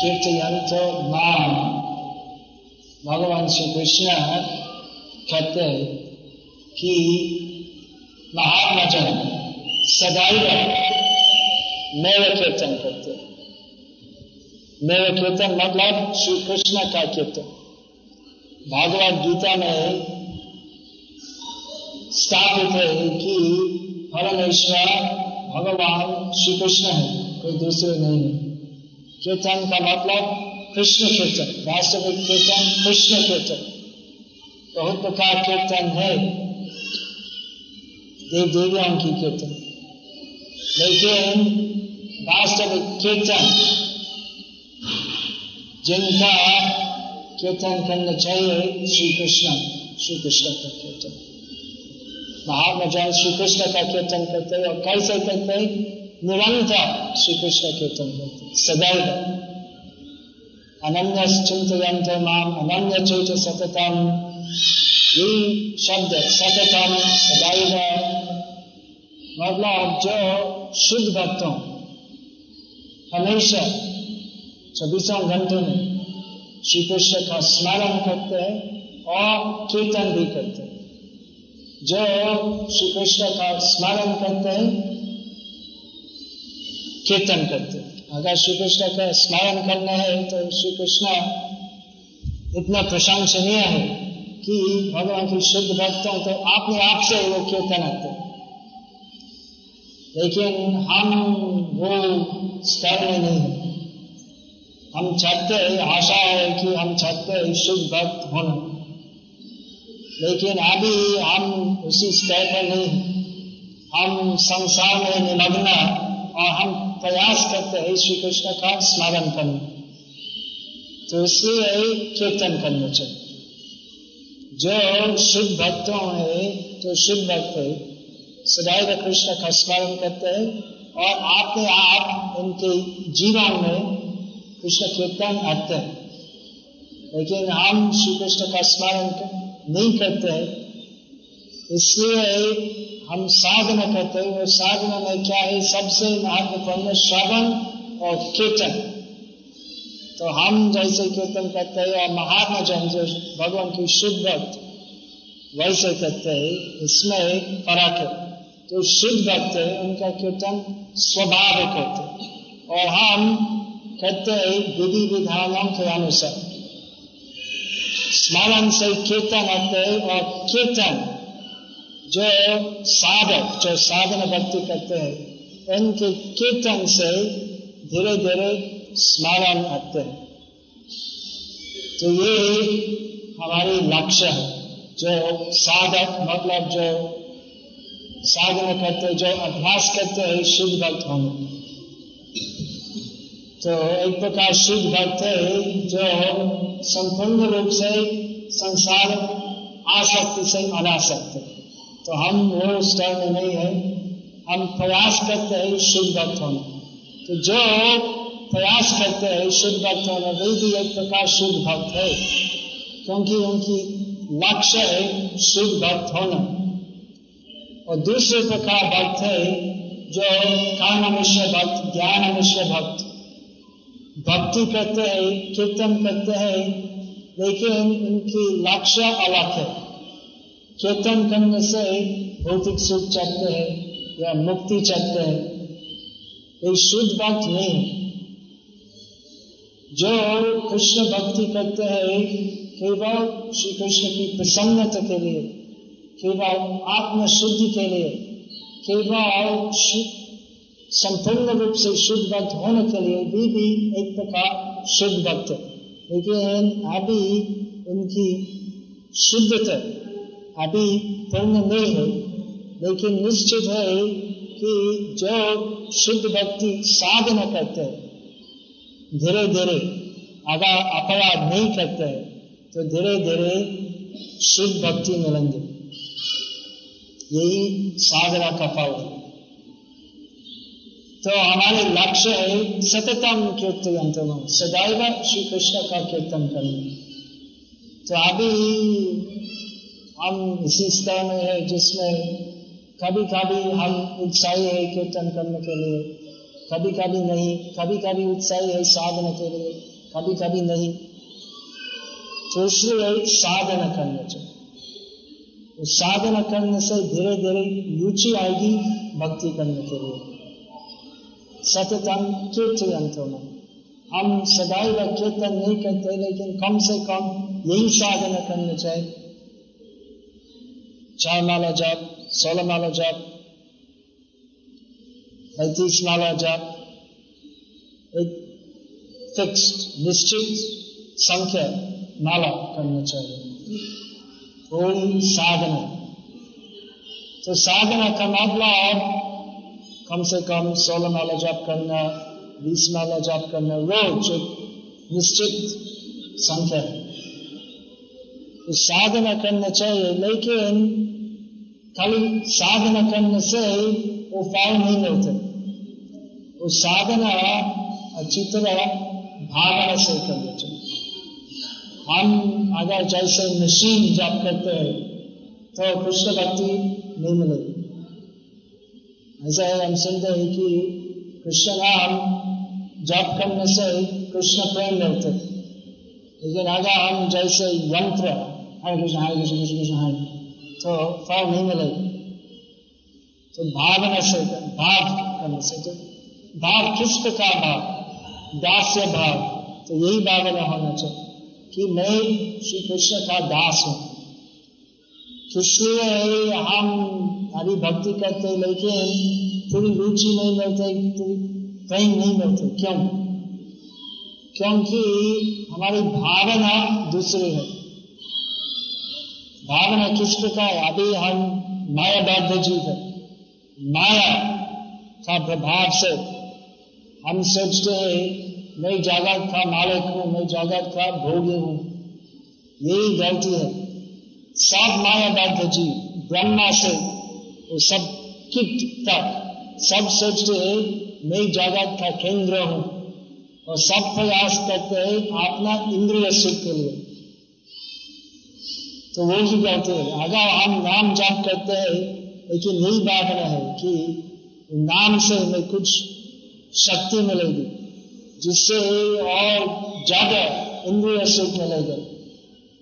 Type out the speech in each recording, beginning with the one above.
कीर्तयंतो नाम भगवान श्री कृष्ण कहते हैं कि महात्मा जन सदैव मेरे कीर्तन करते मेरे कीर्तन मतलब श्री कृष्ण का कीर्तन। भागवत गीता में स्थापित है कि परमेश्वर, भगवान श्री कृष्ण है, कोई दूसरे नहीं है। कीर्तन का मतलब कृष्ण कीर्तन वास्तविक कीर्तन कृष्ण कीर्तन बहुत प्रकार कीर्तन है। देव देवियों की कीर्तन लेकिन वास्तविक कीर्तन जिनका कीर्तन करना चाहिए, श्री कृष्ण श्री कृष्ण का कीर्तन महात्मा श्री कृष्ण का कीर्तन करते हैं और कैसे करते निरंतर श्री कृष्ण कीर्तन करते सदैव। अनन्य चिंतयंत माम अनन्य चेत सततम ये शब्द सततम, सदैव। मतलब जो शुद्ध भक्तों, हमेशा चौबीसों घंटे में श्री कृष्ण का स्मरण करते हैं और कीर्तन भी करते हैं। जो श्री कृष्ण का स्मरण करते हैं कीर्तन करते अगर श्री कृष्ण का स्मरण करना है तो श्री कृष्ण इतना प्रशंसनीय है कि भगवान की शुद्ध भक्तों तो अपने आप से वो कीर्तन आते लेकिन हम वो स्तर में नहीं हम चाहते आशा है कि हम चाहते शुद्ध भक्त होना। लेकिन अभी हम उसी स्तर पर नहीं हम संसार में निमग्न और हम प्रयास करते हैं श्री कृष्ण का स्मरण करने। तो इसलिए कीर्तन करना चाहिए। जो शुद्ध भक्तों है तो शुद्ध भक्त सदैव कृष्ण का स्मरण करते हैं और अपने आप उनके जीवन में कृष्ण कीर्तन आते हैं। लेकिन हम श्री कृष्ण का स्मरण नहीं करते हैं। इसलिए हम साधना करते हैं वो साधना में क्या है? सबसे महत्वपूर्ण श्रवण और कीर्तन। तो हम जैसे कीर्तन करते हैं, और महात्मा जन जो भगवान की शुद्ध भक्त, वैसे करते हैं, इसमें फ़र्क है। तो शुद्ध भक्त है, उनका कीर्तन स्वाभाविक होते और हम कहते हैं, विधि विधानों के अनुसार स्मरण से कीर्तन आते हैं, और कीर्तन जो साधक, जो साधन भक्ति करते हैं, उनके कीर्तन से धीरे धीरे स्मरण आते हैं। तो ये हमारी लक्ष्य है। जो साधक मतलब जो साधन करते, जो अभ्यास करते हैं, शुद्ध भक्त होने। तो एक प्रकार शुद्ध भक्त है, जो संपूर्ण रूप से संसार आसक्ति से अनासक्त है। तो हम वो स्तर में नहीं है। हम प्रयास करते हैं शुद्ध भक्त होना तो जो प्रयास करते हैं शुद्ध भक्त होना वे भी एक प्रकार शुद्ध भक्त है। क्योंकि उनकी लक्ष्य है शुद्ध भक्त होना। और दूसरे प्रकार भक्त है जो काम मिश्र भक्त ज्ञान मिश्र भक्त। भक्ति करते हैं, कीर्तन करते हैं, लेकिन उनकी लक्ष्य अलग है। कीर्तन करने से भौतिक सुख चाहते हैं या मुक्ति चाहते हैं। ये शुद्ध बात नहीं है। जो कृष्ण भक्ति करते हैं केवल श्री कृष्ण की प्रसन्नता के लिए केवल आत्म शुद्धि के लिए केवल संपूर्ण रूप से शुद्ध भक्त होने के लिए भी भी एक प्रकार शुद्ध भक्त है। लेकिन अभी उनकी शुद्धता अभी पूर्ण नहीं है। लेकिन निश्चित है कि जो शुद्ध भक्ति साधना करते हैं धीरे धीरे अगर अपराध नहीं करते हैं तो धीरे धीरे शुद्ध भक्ति मिलेंगे। यही साधना का फल है। तो हमारे लक्ष्य है सततम कीर्तन सदैव श्री कृष्ण का कीर्तन करना। तो अभी हम स्तर में है जिसमें कभी कभी हम उत्साही है कीर्तन करने के लिए कभी कभी नहीं कभी कभी उत्साही है साधना के लिए कभी कभी नहीं। तो इसलिए साधना करना चाहिए। साधना करने से धीरे धीरे रुचि आएगी भक्ति करने के लिए। सततम कीर्तयंतो में हम सदाई सदैव कीर्तन नहीं करते, लेकिन कम से कम यही साधना करना चाहिए। चार माला जाप सोलह माला जाप, पैतीस माला जाप, एक फिक्स्ड निश्चित संख्या माला करना चाहिए। थोड़ी साधना। तो साधना का मतलब कम से कम सोलह माला जाप करना, बीस माला जाप करना, रोज निश्चित संख्या है। साधना करना चाहिए, लेकिन खाली साधना करने से वो फल नहीं मिलते। वो साधना अच्छी तरह भावना से करना चाहिए हम अगर जैसे मशीन जब करते हैं तो कृष्ण भक्ति नहीं मिलेगी। ऐसा है हम सुनते हैं कि कृष्ण नाम जप करने से कृष्ण प्रेम मिलते लेकिन अगर हम जैसे यंत्र हरे कृष्ण हरे कृष्ण कृष्ण कृष्ण हरे तो फल नहीं मिलेगा। तो भावना से, भाव करने से तो भाव किस प्रकार भाव? दास दास्य भाव? तो यही भावना होना चाहिए कि मैं श्री कृष्ण का दास हूँ। इसलिए हम हरी भक्ति करते, लेकिन पूरी रुचि नहीं मिलते पूरी प्रेम नहीं मिलते। क्यों? क्योंकि हमारी भावना दूसरी है। भावना किस प्रकार? अभी हम माया बद्ध जीव है। माया का प्रभाव से हम सोचते हैं, मैं जगत का मालिक हूँ, मैं जगत का भोगी हूँ। यही गलती है। सब माया मायाबद्ध जीव, ब्रह्मा से, वो सब किट तक, सब सोचते हैं, मैं जागत का केंद्र हूँ। और सब प्रयास करते हैं, अपना इंद्रिय सुख के लिए। तो वो ही कहते हैं अगर हम नाम जाप करते हैं। लेकिन यही भावना है कि नाम से हमें कुछ शक्ति मिलेगी, जिससे और ज़्यादा इंद्रिय सुख मिलेगा।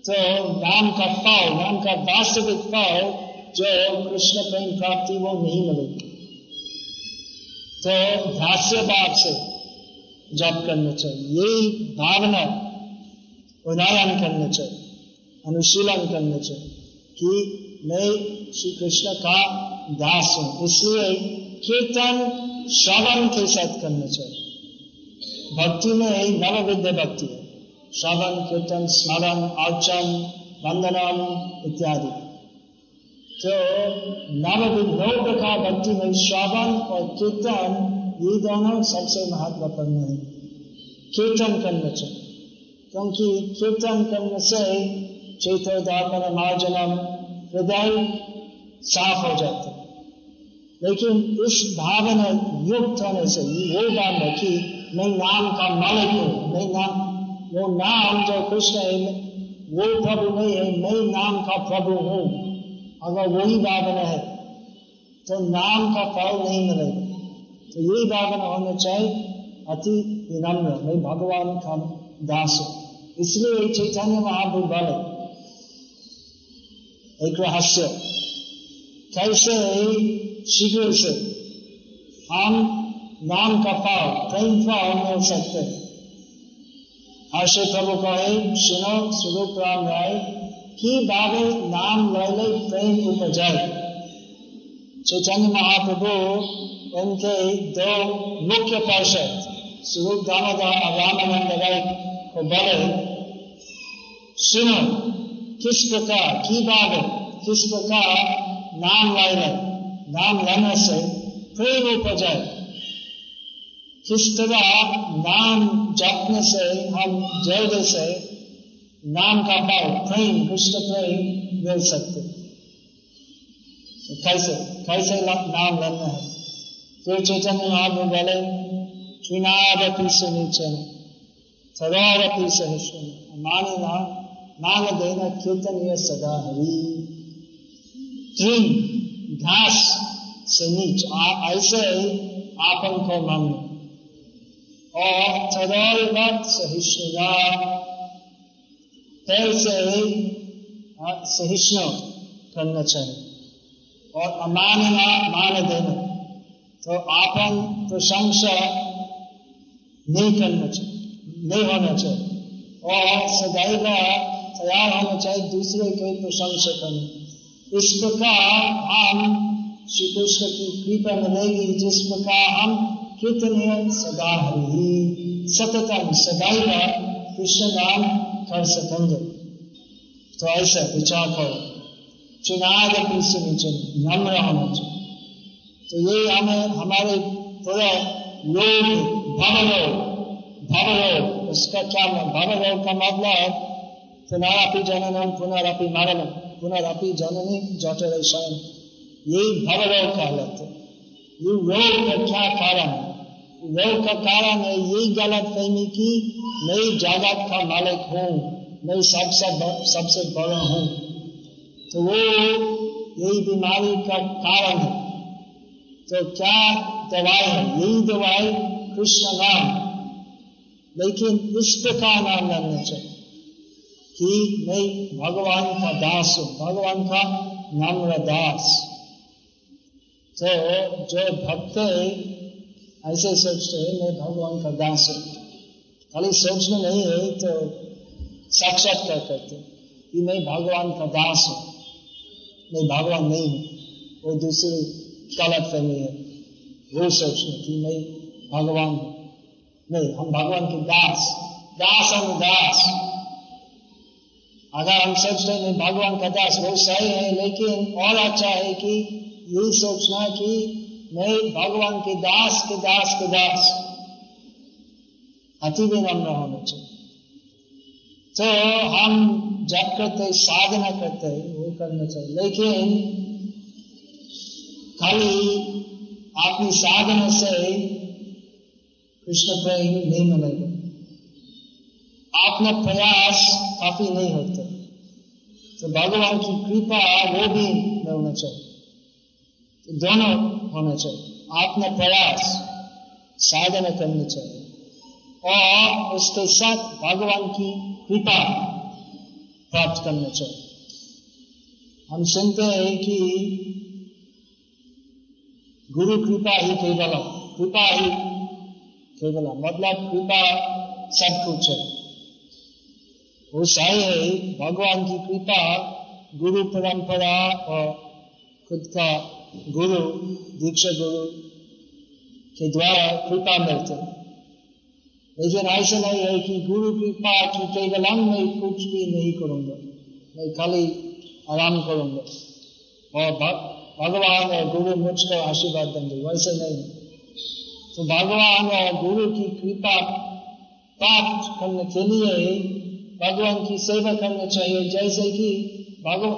तो नाम का फल नाम का वास्तविक फल जो कृष्ण प्रेम प्राप्ति, वो नहीं मिलेगी। तो भाष्य भाव से जप करना चाहिए, यही भावना उदाहरण करना चाहिए। अनुशीलन करने चाहिए कि मैं श्री कृष्ण का दास हूँ। इसलिए कीर्तन श्रवण के साथ करना चाहिए। भक्ति में ही नव विद्या भक्ति है। श्रवण कीर्तन, स्मरण अर्चन वंदनम इत्यादि। तो नव नौ प्रकार भक्ति में श्रवण और कीर्तन, ये दोनों सबसे महत्वपूर्ण है। कीर्तन करना चाहिए। क्योंकि कीर्तन करने से चेतो धर्म मार्जनम हृदय साफ़ हो जाते लेकिन इस भावना युक्त होने से वो भावना की मैं नाम का मालिक हूँ, मैं नाम, वो नाम जो कृष्ण है, वो प्रभु नहीं है, मैं नाम का प्रभु हूँ। अगर वही भावना है तो नाम का फल नहीं मिलेगा। तो यही भावना होना चाहिए, अति विनम्र, मैं भगवान का दास हूँ। इसलिए चैतन्य महाप्रभु बोले एक रहस्य कैसे शीघ्र से हम नाम का फल प्रेम फल मिल सकते हर्षे प्रभु कहे सुनो स्वरूप राम राय कि बाबे नाम लैले प्रेम उपजाए चैतन्य महाप्रभु उनके दो मुख्य पार्षद स्वरूप दामोदर रामानंद राय को बोले सुनो किस प्रकार की बाबे किस प्रकार नाम लाने नाम लेने से प्रेम उपजाए किस तरह नाम जपने से हम जल्द से नाम का भाव प्रेम कृष्ण प्रेम मिल सकते। तो कैसे कैसे नाम लेना है फिर चैतन्य महाप्रभु बोले चुनावपी से नीचे सदावपी से मानी ना मान देना कीर्तन ये सदा हरी। तीन, घास से नीच। ऐसे आपन को मानना और तदैव सहिष्णुता। कैसे सहिष्णु करना चाहिए। और अमानना मान देना तो आपन प्रशंसा नहीं करना चाहिए, नहीं होना चाहिए। और सदैव तैयार होना चाहिए, दूसरे के प्रशंसा करने इस प्रकार हम श्री कृष्ण की कृपा मिलेगी जिस प्रकार हम कितने सदा ही सततम सदैव कृष्ण नाम कर सकेंगे। तो ऐसा विचार करो। चुनाव अपनी सुनिचन नम्र होना चाहिए तो ये हमें, हमारे पूरा लोग भवरोग भवरोग उसका क्या भवरोग का मतलब पुनरअपि जननम पुनरअपि मरणम पुनरअपि जननी जठर शयन यही भवरोग कहलाते ये रोग का क्या कारण। है रोग का कारण है यही गलत फहमी की मैं जगत का मालिक हूँ, मैं सबसे सबसे बड़ा हूँ। तो वो यही बीमारी का कारण है। तो क्या दवाई है? यही दवाई कृष्ण नाम। लेकिन इस प्रकार नाम लेना चाहिए। कि मैं भगवान का दास हूँ। भगवान का नम्र दास। तो जो भक्त ऐसे सोचते हैं, मैं भगवान का दास हूँ। खाली सोचना नहीं है तो साक्षात्कार करते कि मैं भगवान का दास हूँ। मैं भगवान नहीं हूँ। वो दूसरी गलत फहमी है। वो सोचना कि मैं भगवान हूँ। नहीं, हम भगवान के दास। दास हम दास। अगर हम सोच रहे हैं भगवान का दास वो सही है, लेकिन और अच्छा है कि यही सोचना कि मैं भगवान के दास के दास के दास अति भी नम्र होना चाहिए। तो हम जब करते साधना करते हैं, वो करना चाहिए। लेकिन खाली अपनी साधना से कृष्ण प्रेम नहीं मिलेगा। प्रयास काफ़ी नहीं होते। तो भगवान की कृपा वो भी मिलना चाहिए। तो दोनों होना चाहिए। अपना प्रयास साधना करनी चाहिए। और उसके साथ भगवान की कृपा प्राप्त करना चाहिए। हम सुनते हैं कि गुरु कृपा ही केवल, कृपा ही केवल मतलब कृपा सब कुछ है। सही है भगवान की कृपा गुरु परंपरा और खुद का गुरु, दीक्षा गुरु के द्वारा कृपा मिलते लेकिन ऐसा नहीं है कि गुरु कृपा की केवल मैं कुछ भी नहीं करूँगा, मैं खाली आराम करूँगा। और भगवान और गुरु मुझको आशीर्वाद देंगे, वैसे नहीं। तो भगवान और गुरु की कृपा प्राप्त करने के लिए भगवान की सेवा करना चाहिए। जैसे कि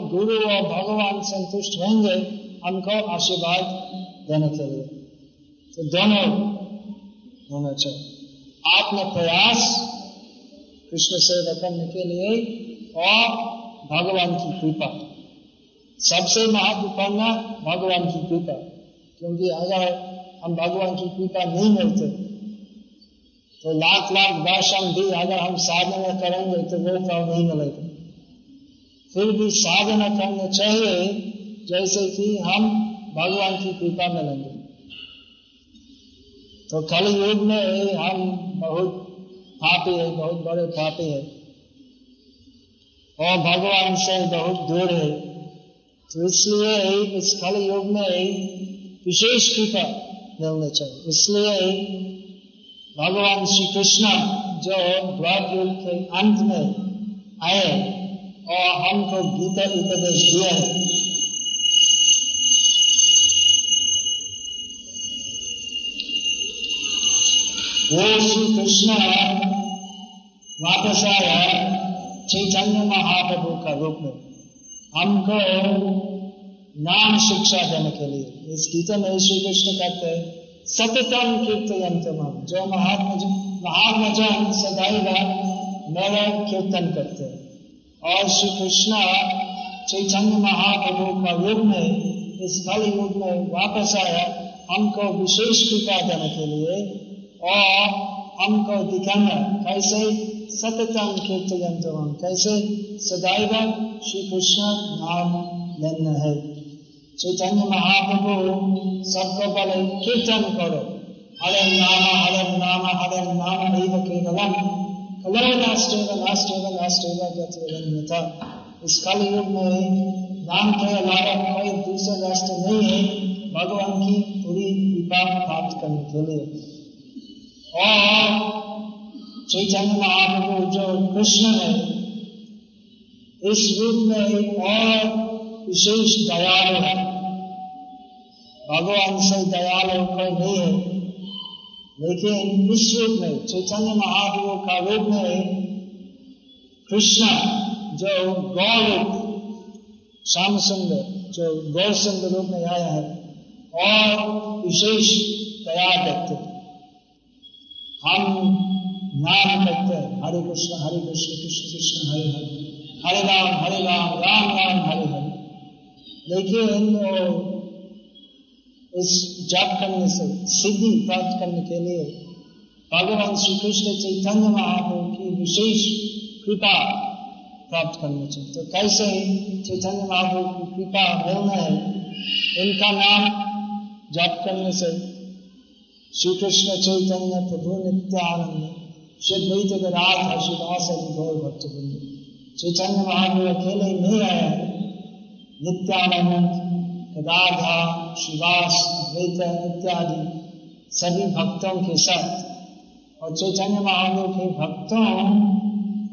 गुरु और भगवान संतुष्ट होंगे हमको आशीर्वाद देने लिए। तो दोनों होना चाहिए। आत्म प्रयास कृष्ण सेवा करने के लिए और भगवान की कृपा। सबसे महत्वपूर्ण भगवान की कृपा। क्योंकि अगर हम भगवान की कृपा नहीं मिलते तो लाख लाख दर्शन भी अगर हम साधना करेंगे तो वो फल नहीं मिलेगा। फिर भी साधना करना चाहिए, जैसे कि हम भगवान की कृपा मिलेंगे। तो कल युग में हम बहुत पापी है, बहुत बड़े पापी है। और भगवान से बहुत दूर है। तो इसलिए इस कल युग में विशेष कृपा मिलना चाहिए। इसलिए भगवान श्री कृष्ण जो द्वार युग के अंत में आए और हमको गीता उपदेश है। वो श्री कृष्ण वापस आया चैतन्य महाप्रभु का रूप में। हमको नाम शिक्षा देने के लिए। इस गीता में श्री कृष्ण कहते हैं सततम कीर्तयंतम जो महात्मा महात्मा सदैव मेरा कीर्तन करते हैं। और श्री कृष्ण चैतन्य महाप्रभु का रूप में, इस कल युग में वापस आया, हमको विशेष कृपा देने के लिए, और हमको दिखाना कैसे सततम कीर्तन तो कैसे सदैव श्री कृष्ण नाम लेना है। चैतन्य महाप्रभु सबको बोले कीर्तन करो। हरे नाम हरे नाम हरे नाम एव केवलम। कलो नास्टेव नास्टेव नास्टेव गतिरन्यता। इस कल युग में नाम के अलावा कोई दूसरा रास्ते नहीं है। भगवान की पूरी कृपा प्राप्त करने के लिए। और चैतन्य महाप्रभु जो कृष्ण है, इस रूप में एक और विशेष दयालु है। भगवान से दयालु नहीं है। लेकिन इस रूप में, चैतन्य महाप्रभु का रूप में कृष्ण जो गौ रूप श्याम सुंदर जो गौ सुंदर रूप में आया है, और विशेष दया करते हम नाम करते हैं, हरे कृष्ण हरे कृष्ण कृष्ण कृष्ण, हरे हरे। हरे राम हरे राम राम राम, हरे हरे। लेकिन इस जाप करने से, सिद्धि प्राप्त करने के लिए भगवान श्री कृष्ण चैतन्य महाप्रभु की विशेष कृपा प्राप्त करनी चाहिए। तो कैसे चैतन्य महाप्रभु की कृपा मिलना है इनका नाम जाप करने से श्री कृष्ण चैतन्य प्रभु नित्यानंद, श्री द्वैत राधा शिवास गौर भक्त चैतन्य महाप्रभु अकेले नहीं आया है नित्यानंद राधा शिवास अद्वैत इत्यादि सभी भक्तों के साथ। और चैतन्य महाप्रभु के भक्तों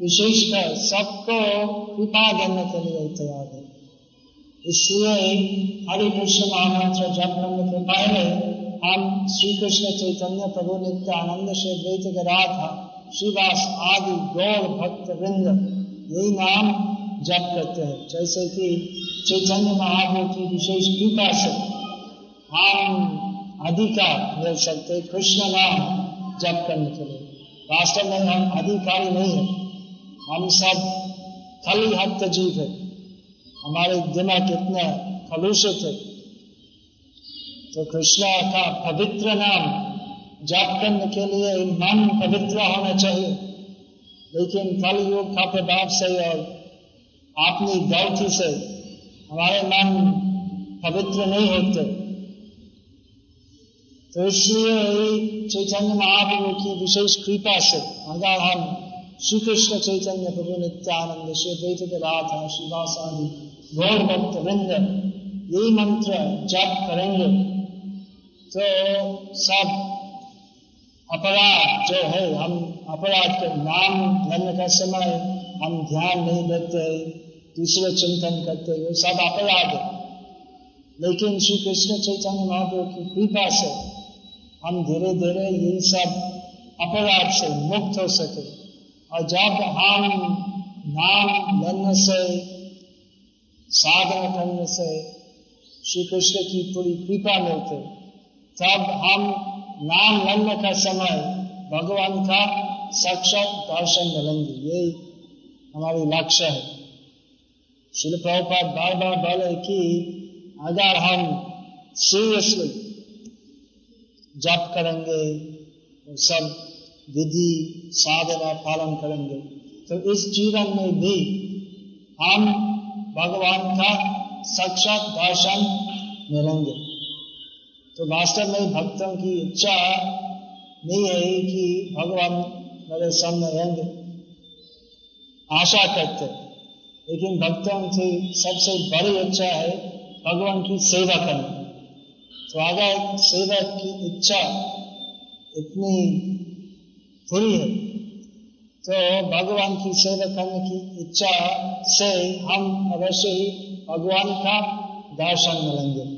विशेषकर सबको कृपा देने के लिए तैयार है। इसलिए हरे कृष्ण महामंत्र जप करने के पहले हम श्री कृष्ण चैतन्य, प्रभु नित्य आनंद से द्वैत राधा शिवास आदि गौर भक्त वृंद यही नाम जप करते हैं। जैसे कि चैतन्य महाप्रभु विशेष कृपा से हम अधिकार मिल सकते कृष्ण नाम जप करने के लिए। वास्तव में हम अधिकारी नहीं है। हम सब खली हक्त जीव है। हमारे दिमाग कितना कलुषित है तो कृष्ण का पवित्र नाम जप करने के लिए मन पवित्र होना चाहिए। लेकिन कल योग का प्रभाव से और अपनी गलती से हमारे मन पवित्र नहीं होते। तो इसलिए चैतन्य महाप्रभु की विशेष कृपा से अगर हम श्री कृष्ण चैतन्य प्रभु नित्यानंद, श्री द्वैत राधा शिवासादि गौर भक्त वृंद, यही मंत्र जप करेंगे। तो सब अपराध जो है, हम अपराध के नाम लेने का समय हम ध्यान नहीं देते दूसरे चिंतन करते वो सब अपराध है। लेकिन श्री कृष्ण चैतन्य महाप्रभु की कृपा से हम धीरे धीरे ये सब अपराध से मुक्त हो सके। और जब हम नाम लेने से, साधना करने से श्री कृष्ण की पूरी कृपा मिलते, तब हम नाम लेने का समय भगवान का साक्षात दर्शन मिलेंगे यही हमारी लक्ष्य है। शिल प्रभुपाद बार बार बोले कि अगर हम सीरियसली जप करेंगे सब विधि साधना पालन करेंगे तो इस जीवन में भी हम भगवान का साक्षात दर्शन मिलेंगे। तो वास्तव में भक्तों की इच्छा नहीं है कि भगवान मेरे सामने रहेंगे आशा करते लेकिन भक्तों की सबसे बड़ी इच्छा है भगवान की सेवा करना। तो अगर सेवा की इच्छा इतनी पूरी है। तो भगवान की सेवा करने की इच्छा से हम अवश्य ही भगवान का दर्शन मिलेंगे।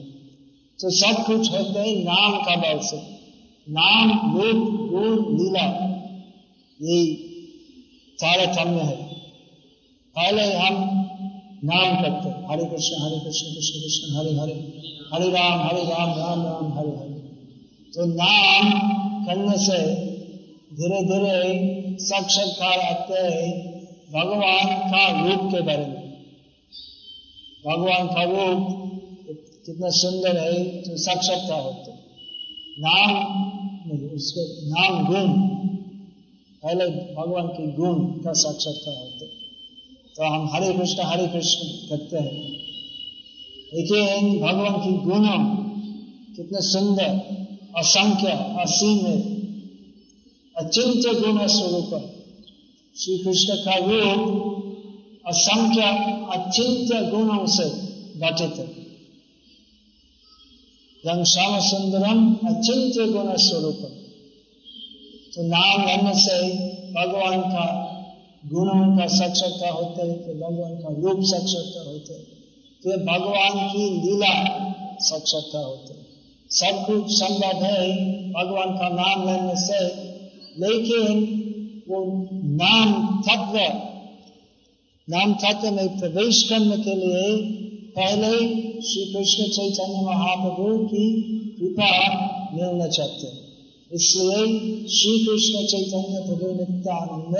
तो सब कुछ होते हैं नाम का बल से। नाम, रूप, गुण, लीला ये तारतम्य है। पहले हम नाम करते हरे कृष्ण हरे कृष्ण कृष्ण कृष्ण, हरे हरे। हरे राम हरे राम राम राम, हरे हरे। तो नाम करने से धीरे धीरे साक्षात्कार आते हैं भगवान का रूप के बारे में। भगवान का रूप कितना सुंदर है तो साक्षात्कार होते नाम नहीं, उसके नाम गुण। पहले भगवान के गुण का साक्षात्कार होते तो हम हरे कृष्ण हरे कृष्ण करते हैं। लेकिन भगवान की गुणों, कितने सुंदर, असंख्य, असीम है। अचिंत्य गुण स्वरूप। श्री कृष्ण का रूप असंख्य, अचिंत्य गुणों से घटित है। श्याम सुंदरम अचिंत्य गुण स्वरूप। तो नाम लेने से भगवान का गुणों का साक्षरता होते है तो भगवान का रूप साक्षरता होते तो भगवान की लीला साक्षरता होते। सब कुछ संभव है, भगवान का नाम लेने से, लेकिन वो नाम तत्व नाम तत्व में प्रवेश करने के लिए पहले श्री कृष्ण चैतन्य महाप्रभु की कृपा मिलना चाहते हैं। इसलिए श्री कृष्ण चैतन्य प्रभु नित्यानंद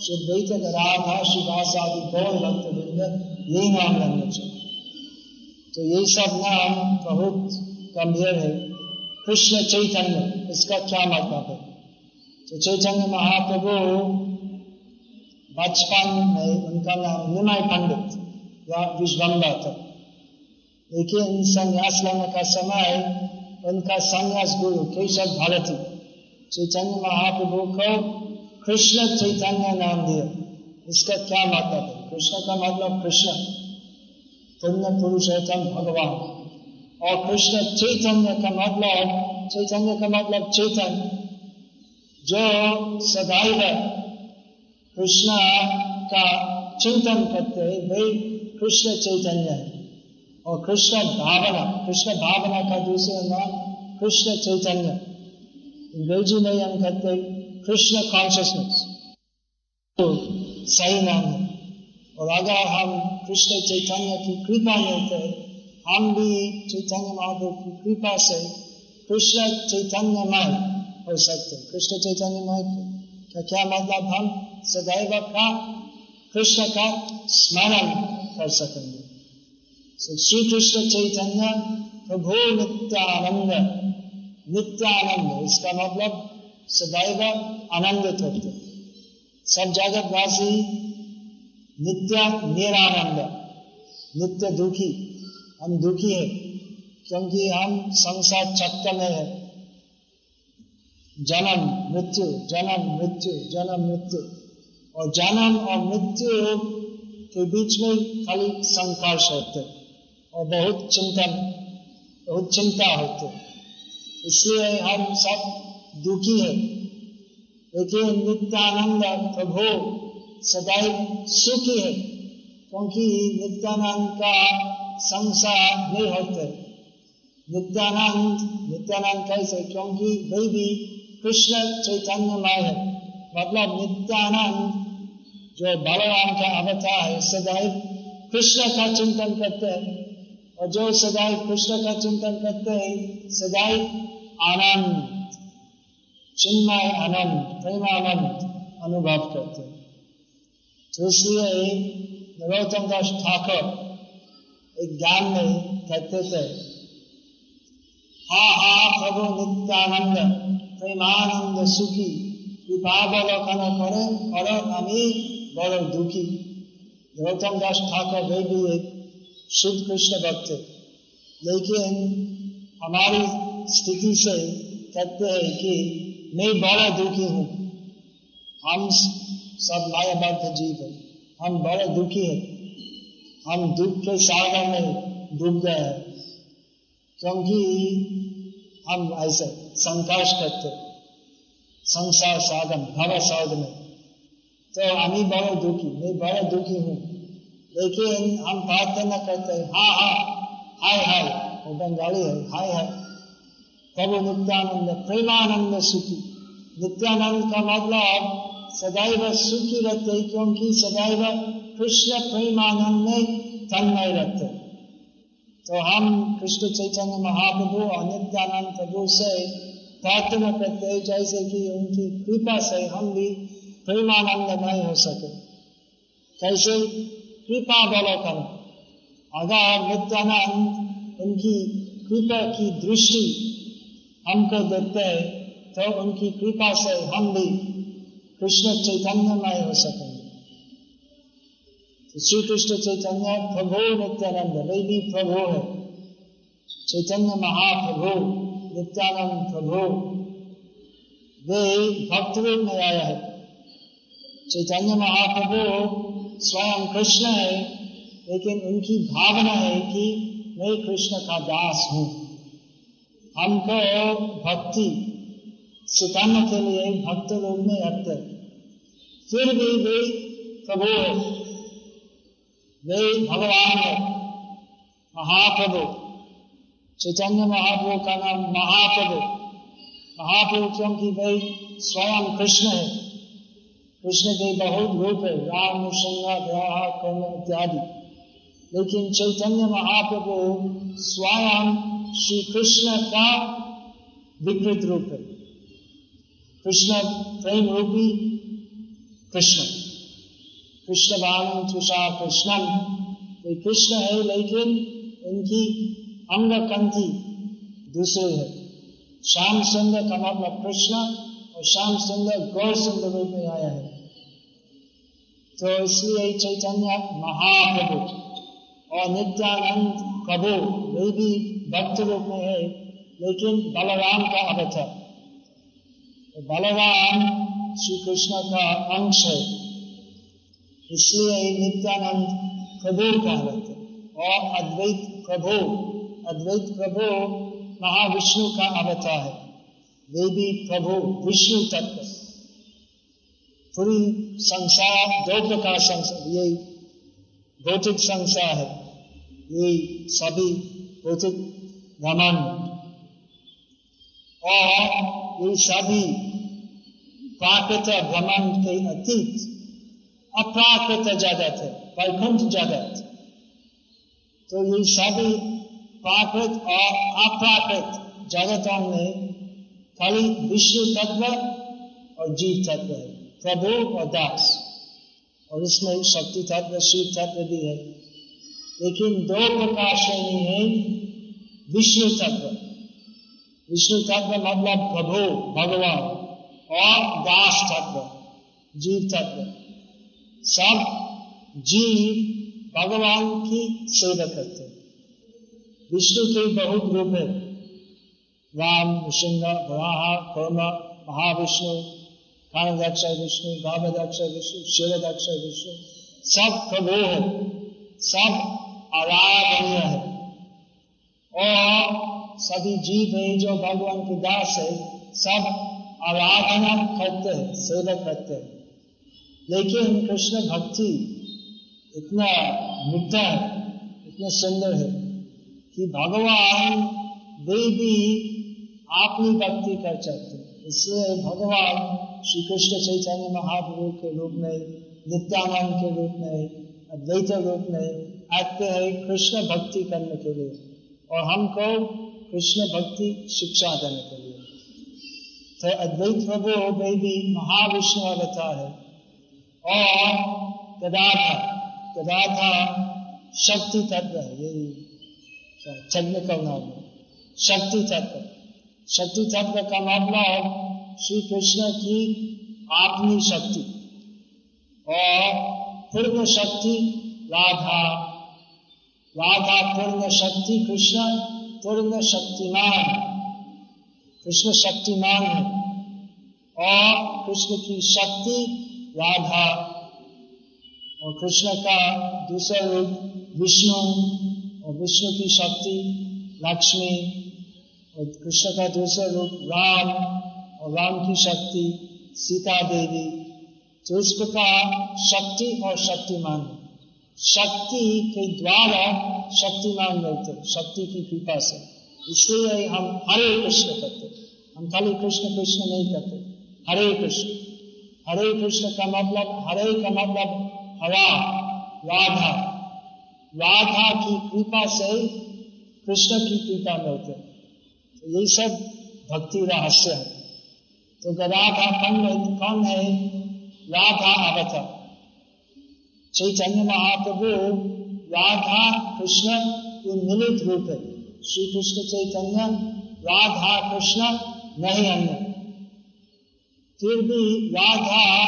श्री द्वैत राधा शिवास आदि गौर भक्त वृंद यही नाम लेना चाहिए तो यही सब नाम बहुत गंभीर है। कृष्ण चैतन्य इसका क्या मतलब है? तो चैतन्य महाप्रभु बचपन में उनका नाम निमय पंडित या विश्वम्बर था। लेकिन संन्यास लेने का समय, उनका संन्यास गुरु केशव भारती चैतन्य महाप्रभु को कृष्ण चैतन्य नाम दिया। इसका क्या मतलब है? कृष्ण का मतलब कृष्ण। पुण्य पुरुषोत्तम भगवान। और कृष्ण चैतन्य का मतलब चैतन्य का मतलब चेतन। जो सदैव कृष्ण का चिंतन करते हैं वे कृष्ण चैतन्य है। और कृष्ण भावना कृष्ण भावना का दूसरा नाम कृष्ण चैतन्य। अंग्रेज़ी में हम कहते कृष्ण कॉन्शियसनेस तो सही नाम है। और अगर हम कृष्ण चैतन्य की कृपा लेते हम भी चैतन्य महादेव की कृपा से कृष्ण चैतन्यमय हो सकते। कृष्ण चैतन्यमय का क्या मतलब हम सदैव का कृष्ण का स्मरण कर सकेंगे? श्री कृष्ण चैतन्य प्रभु नित्यानंद। नित्यानंद, इसका मतलब सदैव आनंदित होते सब जगत वासी नित्य निरानंद नित्य दुखी, हम दुखी है, क्योंकि हम संसार चक्र में है। जन्म, मृत्यु जन्म मृत्यु जन्म, मृत्यु। और जन्म और मृत्यु के बीच में खाली संघर्ष होते और बहुत चिंतन, बहुत चिंता होते इसलिए हम सब दुखी है। लेकिन नित्यानंद प्रभु सदैव सुखी है, क्योंकि नित्यानंद का संसार नहीं होते नित्यानंद नित्यानंद कैसे? क्योंकि वही भी कृष्ण चैतन्य चैतन्यमय है। मतलब नित्यानंद जो बलराम का अवतार है सदैव कृष्ण का चिंतन करते हैं। और जो सदैव कृष्ण का चिंतन करते हैं सदैव आनंद, चिन्मय आनंद, प्रेमानंद अनुभव करते तो इसलिए नरोत्तम दास ठाकुर एक गान में कहते थे, हा हा, प्रभु नित्यानंद, प्रेमानंद सुखी, कृपा बलकन करे और আমি बड़ दुखी। नरोत्तम दास ठाकुर वे भी एक शुद्ध कृष्ण भक्त। लेकिन हमारी स्थिति से कहते हैं कि मैं बड़ा दुखी हूँ। हम सब मायाबद्ध जीव है। हम बड़े दुखी है। हम दुख के सागर में डूब गए हैं। क्योंकि हम ऐसे संकाश करते संसार साधन भव साधन में। तो हम ही बड़े दुखी, मैं बड़े दुखी हूँ। लेकिन हम प्रार्थना करते हैं हाँ हाँ हाय हाय। वो बंगाली है, हाय हाय। प्रभु नित्यानंद, प्रेमानंद सुखी। नित्यानंद का मतलब सदैव सुखी रहते, क्योंकि सदैव कृष्ण प्रेमानंद में तन्मय रहते। तो हम कृष्ण चैतन्य महाप्रभु और नित्यानंद प्रभु से प्रार्थना करते हैं, जैसे कि उनकी कृपा से हम भी प्रेमानंदमय हो सके। कैसे? कृपा कर। अगर नित्यानंद उनकी कृपा की दृष्टि हमको देते हैं तो उनकी कृपा से हम भी कृष्ण चैतन्य चैतन्यमय हो सकेंगे। तो श्री कृष्ण चैतन्य प्रभु नित्यानंद, वे भी प्रभु है। चैतन्य महाप्रभु, नित्यानंद प्रभु, वे भक्त रूप में आया है। चैतन्य महाप्रभु स्वयं कृष्ण है, लेकिन उनकी भावना है कि मैं कृष्ण का दास हूँ। हमको भक्ति सिखाने के लिए भक्त लोग में रखते फिर भी वे प्रभु, वे भगवान है, महाप्रभु। चैतन्य महाप्रभु का नाम महाप्रभु। महाप्रभु क्योंकि वे स्वयं कृष्ण है। कृष्ण के बहुत रूप है, राम सिंह ग्राह कर्ण इत्यादि। लेकिन चैतन्य महाप्रभु स्वयं श्री कृष्ण का विकृत रूप है। कृष्ण प्रेम रूपी कृष्ण। कृष्ण बाण तुषा कृष्णम ये कृष्ण है, लेकिन उनकी अंग कंति दूसरे है। श्याम सुंदर का मतलब कृष्ण और श्याम सुंदर गौर सुंदर रूप में आया है। तो इसलिए चैतन्य महाप्रभु और नित्यानंद प्रभु वे भी भक्त रूप में है, लेकिन बलराम का अवतार। तो बलराम श्री कृष्ण का अंश है, इसलिए नित्यानंद प्रभु कहलाते और अद्वैत प्रभु अद्वैत प्रभु महाविष्णु का अवतार है। वे भी प्रभु विष्णु तत्व। पूरी संसार दो प्रकार संसार ये भौतिक संसार है। ये सभी भौतिक भ्रमण और ये सभी प्राकृत भ्रमण के अतीत, अप्राकृत जगत है वैकुंठ जगत। तो ये सभी प्राकृत और अप्राकृत जगतों में खाली विश्व तत्व और जीव तत्व है। प्रभु और दास। और इसमें शक्ति तत्व, शिव तत्व भी है। लेकिन दो प्रकार श्रेणी है, विष्णु तत्व। विष्णु तत्व मतलब प्रभु, भगवान और दास तत्व, जीव तत्व। सब जीव भगवान की सेवा करते विष्णु के बहुत रूप है। राम सिंह वराह कर्म महाविष्णु कानदक्ष विष्णु भावदक्ष विष्णु शिवदक्ष विष्णु सब प्रभु है, सब आराधनीय है। और सभी जीव है जो भगवान के दास है, सब आराधना करते हैं, सेवा करते हैं। लेकिन कृष्ण भक्ति इतना मीठा है, इतना सुंदर है कि भगवान वे भी अपनी भक्ति कर सकते इसलिए भगवान श्री कृष्ण चैतन्य महाप्रभु के रूप में, नित्यानंद के रूप में, अद्वैत रूप में आते हैं कृष्ण भक्ति करने के लिए। और हमको कृष्ण भक्ति शिक्षा देने के लिए। तो अद्वैत प्रभु वे भी महाविष्णु अवतार है। और गदाधा गदाधा शक्ति तत्व है यही टेक्निकल नाम शक्ति तत्व। शक्ति तत्व का मतलब श्री कृष्ण की अपनी शक्ति और पूर्ण शक्ति राधा। राधा पूर्ण शक्ति कृष्ण, पूर्ण शक्तिमान। कृष्ण शक्तिमान है। और कृष्ण की शक्ति राधा। और कृष्ण का दूसरा रूप विष्णु, और विष्णु की शक्ति लक्ष्मी, और कृष्ण का दूसरा रूप राम। राम की शक्ति, सीता देवी तो इस प्रकार शक्ति और शक्तिमान। शक्ति के द्वारा शक्तिमान मिलते शक्ति की कृपा से। इसलिए हम हरे कृष्ण करते हम खाली कृष्ण कृष्ण नहीं करते। हरे कृष्ण। हरे कृष्ण का मतलब हरे का मतलब हवा, राधा। राधा की कृपा से कृष्ण की कृपा मिलते तो यही सब भक्ति रहस्य है। तो राधा कौन कौन है? राधा अवतार। चैतन्य महाप्रभु, राधा कृष्ण ये मिलित रूप है। श्री कृष्ण चैतन्य, राधा कृष्ण नहीं अन्य। फिर भी राधा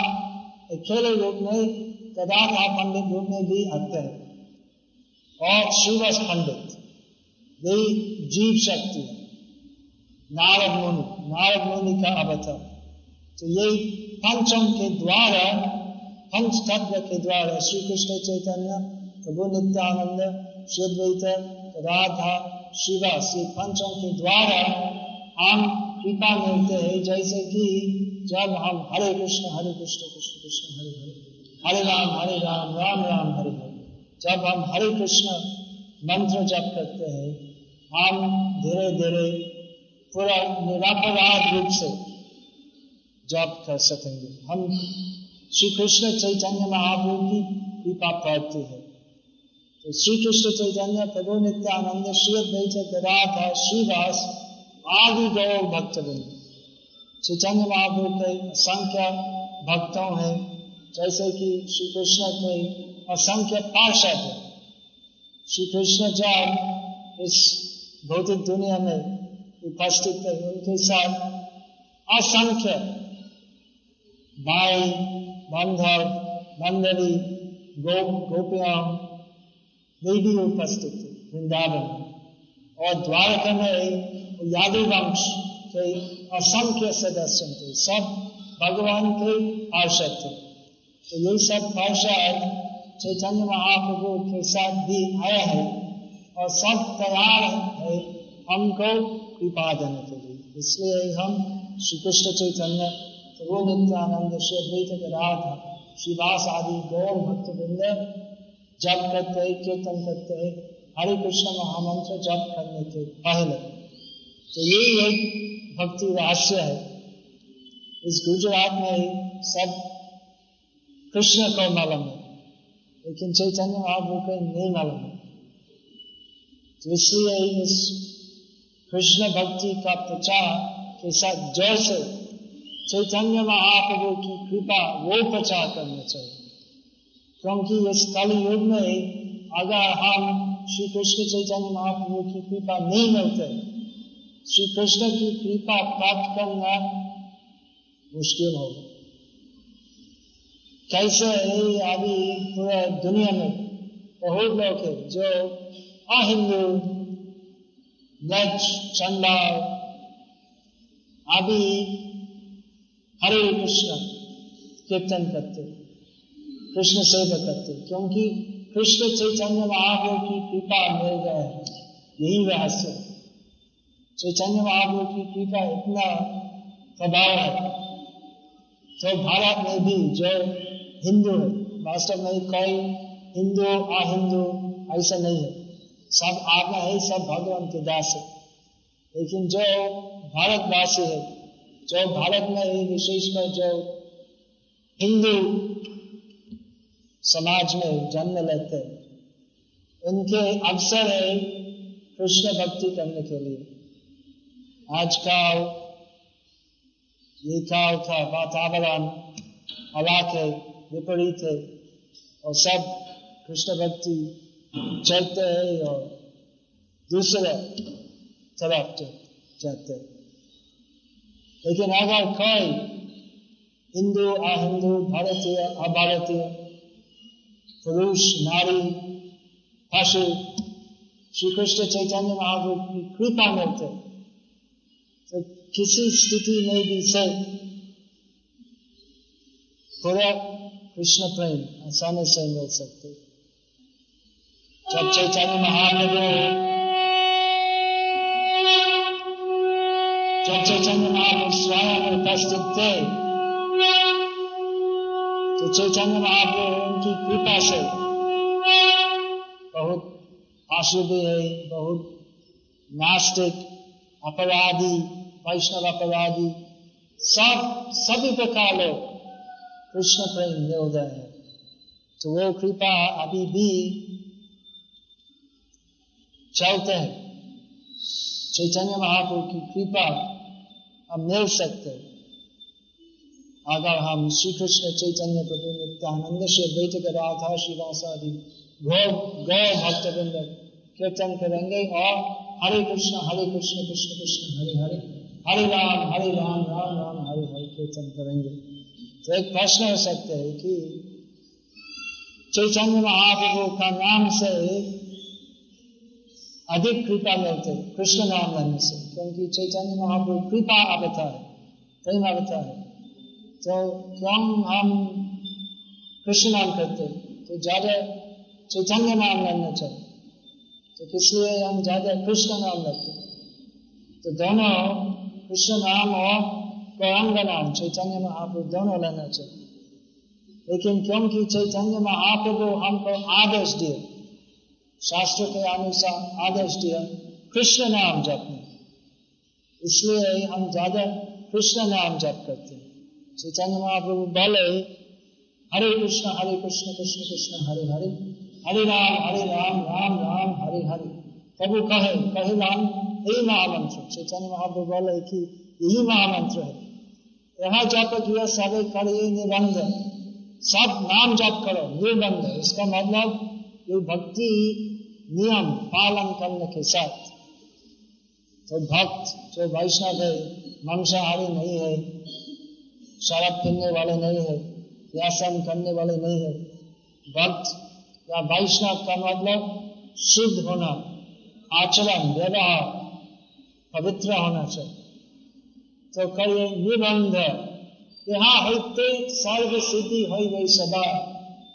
अकेले रूप में तदाधा पंडित रूप में भी आते हैं। और श्रीवस पंडित वे जीव शक्ति नारद मुनि नारद मुनि का अवतार। तो ये पंचम के द्वारा पंच तत्व के द्वारा श्री कृष्ण चैतन्य, प्रभु नित्यानंद, श्रीद्वैत, राधा शिवास ये पंचम के द्वारा हम कृपा मिलते हैं, जैसे कि जब हम हरे कृष्ण हरे कृष्ण कृष्ण कृष्ण, हरे हरे हरे राम हरे राम राम राम, हरे हरे। जब हम हरे कृष्ण मंत्र जप करते हैं, हम धीरे धीरे पूरा निरापराध रूप से जप कर सकेंगे। हम श्री कृष्ण चैतन्य महाप्रभु की कृपा प्राप्ति है। तो श्री कृष्ण चैतन्य, प्रभु नित्यानंद, श्री अद्वैत, गदाधर श्रीवास आदि गौर भक्त चैतन्य महाप्रभु के असंख्य भक्तों हैं, जैसे कि श्री कृष्ण के असंख्य पार्षद है। श्री कृष्ण जब इस भौतिक दुनिया में उपस्थित थे उनके साथ असंख्य भाई बंधव मंडली गो गोपियाँ वे भी उपस्थित थे वृंदावन और द्वारका में यादव वंश के असंख्य सदस्य थे, सब भगवान के पार्षद थे। तो ये सब पार्षद चैतन्य महाप्रभु के साथ भी आए हैं और सब तैयार है हमको कृपा देने के लिए इसलिए हम श्री कृष्ण चैतन्य प्रभु नित्यानंद श्री अद्वैत राधा श्रीवास आदि गौर भक्त वृंद जप करते, कीर्तन करते, हरे कृष्ण महामंत्र जप करने के पहले। तो यही एक भक्ति रहस्य है। इस गुजरात में ही सब कृष्ण को मालूम है, लेकिन चैतन्य महाप्रभु को नहीं मालूम है। तो इसलिए इस कृष्ण भक्ति का प्रचार के साथ जैसे चैतन्य महाप्रभु की कृपा वो प्रचार करना चाहिए। क्योंकि इस कल युग में अगर हम श्री कृष्ण चैतन्य महाप्रभु की कृपा नहीं मिलते श्री कृष्ण की कृपा प्राप्त करना मुश्किल होगा। कैसे अभी पूरे दुनिया में बहुत लोग है जो अहिंदू चंदा अभी हरे कृष्ण कीर्तन करते, कृष्ण सेवा करते, क्योंकि कृष्ण चैतन्य महाप्रभु की कृपा मिल गए यही रहस्य चैतन्य महाप्रभु की कृपा इतना प्रभाव है। तो भारत में भी जो हिंदू है वास्तव में कोई हिंदू, अहिंदू, ऐसा नहीं है। सब आत्मा है, सब भगवान के दास है। लेकिन जो भारतवासी है, जो भारत में विशेषकर जो हिंदू समाज में जन्म लेते हैं, उनके अवसर है कृष्ण भक्ति करने के लिए। आजकल ये काल था, वातावरण हवा के विपरीत है, और सब कृष्ण भक्ति चलते हैं और दूसरे तरफ़ जाते लेकिन अगर कोई हिंदू, अहिंदू, भारतीय, अभारतीय, पुरुष, नारी, पशु श्री कृष्ण चैतन्य महाप्रभु की कृपा मिलते तो किसी स्थिति में भी से पूरा कृष्ण प्रेम आसानी से मिल सकते। जब चैतन्य महाप्रभु जब चैतन्य महाप्रभु स्वयं उपस्थित थे तो चैतन्य महाप्रभु उनकी कृपा से बहुत आँसू है बहुत नास्तिक अपराधी वैष्णव अपराधी सब, सभी प्रकार लोग कृष्ण प्रेम मिल गए हैं। तो वो कृपा अभी भी चलते हैं। चैतन्य महाप्रभु की कृपा हम मिल सकते अगर हम श्री कृष्ण चैतन्य प्रभु नित्यानंद श्री अद्वैत राधा श्रीवासादि गौ गौ भक्त कीर्तन करेंगे और हरे कृष्ण हरे कृष्ण कृष्ण कृष्ण, हरे हरे हरे राम हरे राम राम राम, हरे हरे कीर्तन करेंगे। तो एक प्रश्न हो सकते है कि चैतन्य महाप्रभु का नाम से अधिक कृपा मिलते। कृष्ण नाम लेने से, क्योंकि चैतन्य महाप्रभु कृपा अवतार है प्रेम अवतार। है तो क्यों हम कृष्ण नाम करते? तो ज़्यादा चैतन्य नाम लेना चाहिए। तो इसलिए हम ज़्यादा कृष्ण नाम लेते। तो दोनों, कृष्ण नाम और गौरंग नाम, चैतन्य महाप्रभु दोनों लेना चाहिए। लेकिन क्योंकि चैतन्य महाप्रभु हमको आदेश दिए शास्त्र के अनुसार आदेश दिया, कृष्ण नाम जपने इसलिए हम ज़्यादा कृष्ण नाम जप करते हैं। चैतन्य महाप्रभु बोले, हरे कृष्ण हरे कृष्ण कृष्ण कृष्ण, हरे हरे। हरे राम हरे राम राम राम, हरे हरे। प्रभु कहे कहे राम यही महामंत्र। चैतन्य महाप्रभु बोले कि यही महामंत्र है। यहाँ जप किया सब करिए निबंध सब नाम जप करो निर्बंध इसका मतलब ये भक्ति नियम पालन करने के साथ तो भक्त, जो वैष्णव है मांसाहारी नहीं है, शराब पीने वाले नहीं है व्यासन करने वाले नहीं है, भक्त या वैष्णव का मतलब शुद्ध होना, आचरण, व्यवहार, पवित्र होना चाहिए। तो कहिए, निबंध यहाँ होते सर्व सिद्धि हो गई सदा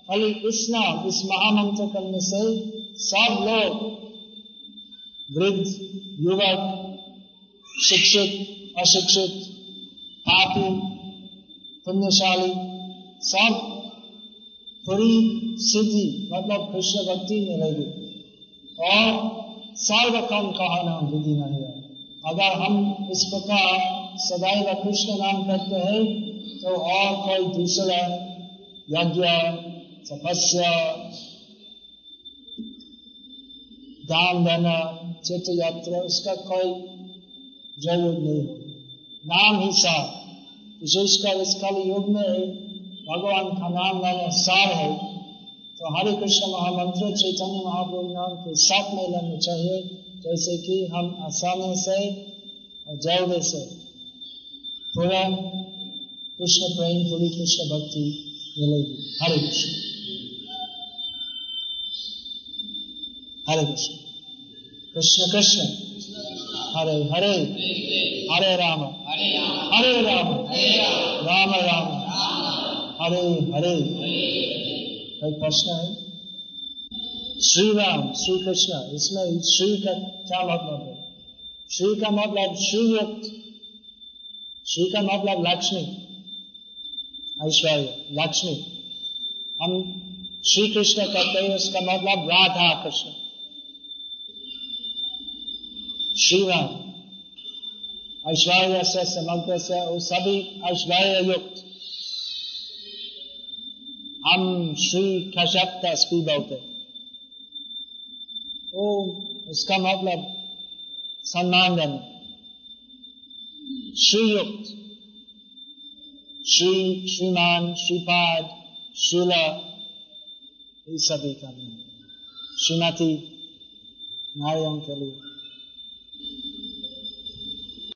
खाली नाम इस महामंत्र करने से सब लोग वृद्ध, युवक, शिक्षित, अशिक्षित, पापी, पुण्यशाली, सब पूरी सिद्धि मतलब कृष्ण भक्ति मिलेगी और सर्व कम कहा नाम विधि नहीं है। अगर हम इस प्रकार सदैव कृष्ण नाम करते हैं तो और कोई दूसरा यज्ञ, तपस्या दान देना चित्र यात्रा उसका कोई ज़रूरत नहीं। हो नाम ही सार। विशेष विशेषकर इस कल युग में भगवान का नाम लेना सार है तो हरे कृष्ण महामंत्र चैतन्य महाप्रभु नाम के साथ में लेना चाहिए, जैसे कि हम आसानी से और जल्दी से। पूरा कृष्ण प्रेम, पूरी कृष्ण भक्ति मिलेगी। हरे कृष्ण। हरे कृष्ण। कृष्ण कृष्ण। हरे हरे। हरे राम। हरे राम। राम राम। हरे हरे। कोई प्रश्न है? श्री राम श्री कृष्ण इसमें श्री का क्या मतलब है? श्री का मतलब श्रीयुक्त। श्री का मतलब लक्ष्मी। ऐश्वर्य, लक्ष्मी। हम श्री कृष्ण कहते हैं, उसका मतलब राधा कृष्ण। श्रीराम ऐश्वर्य से समग्र से, वो सभी ऐश्वर्य युक्त हम श्री कश्यप का स्कूल बोलते वो उसका मतलब सम्मान देना। श्रीयुक्त। श्री श्रीमान, श्रीपाद शिला ये सभी का श्रीमती नारियों के लिए।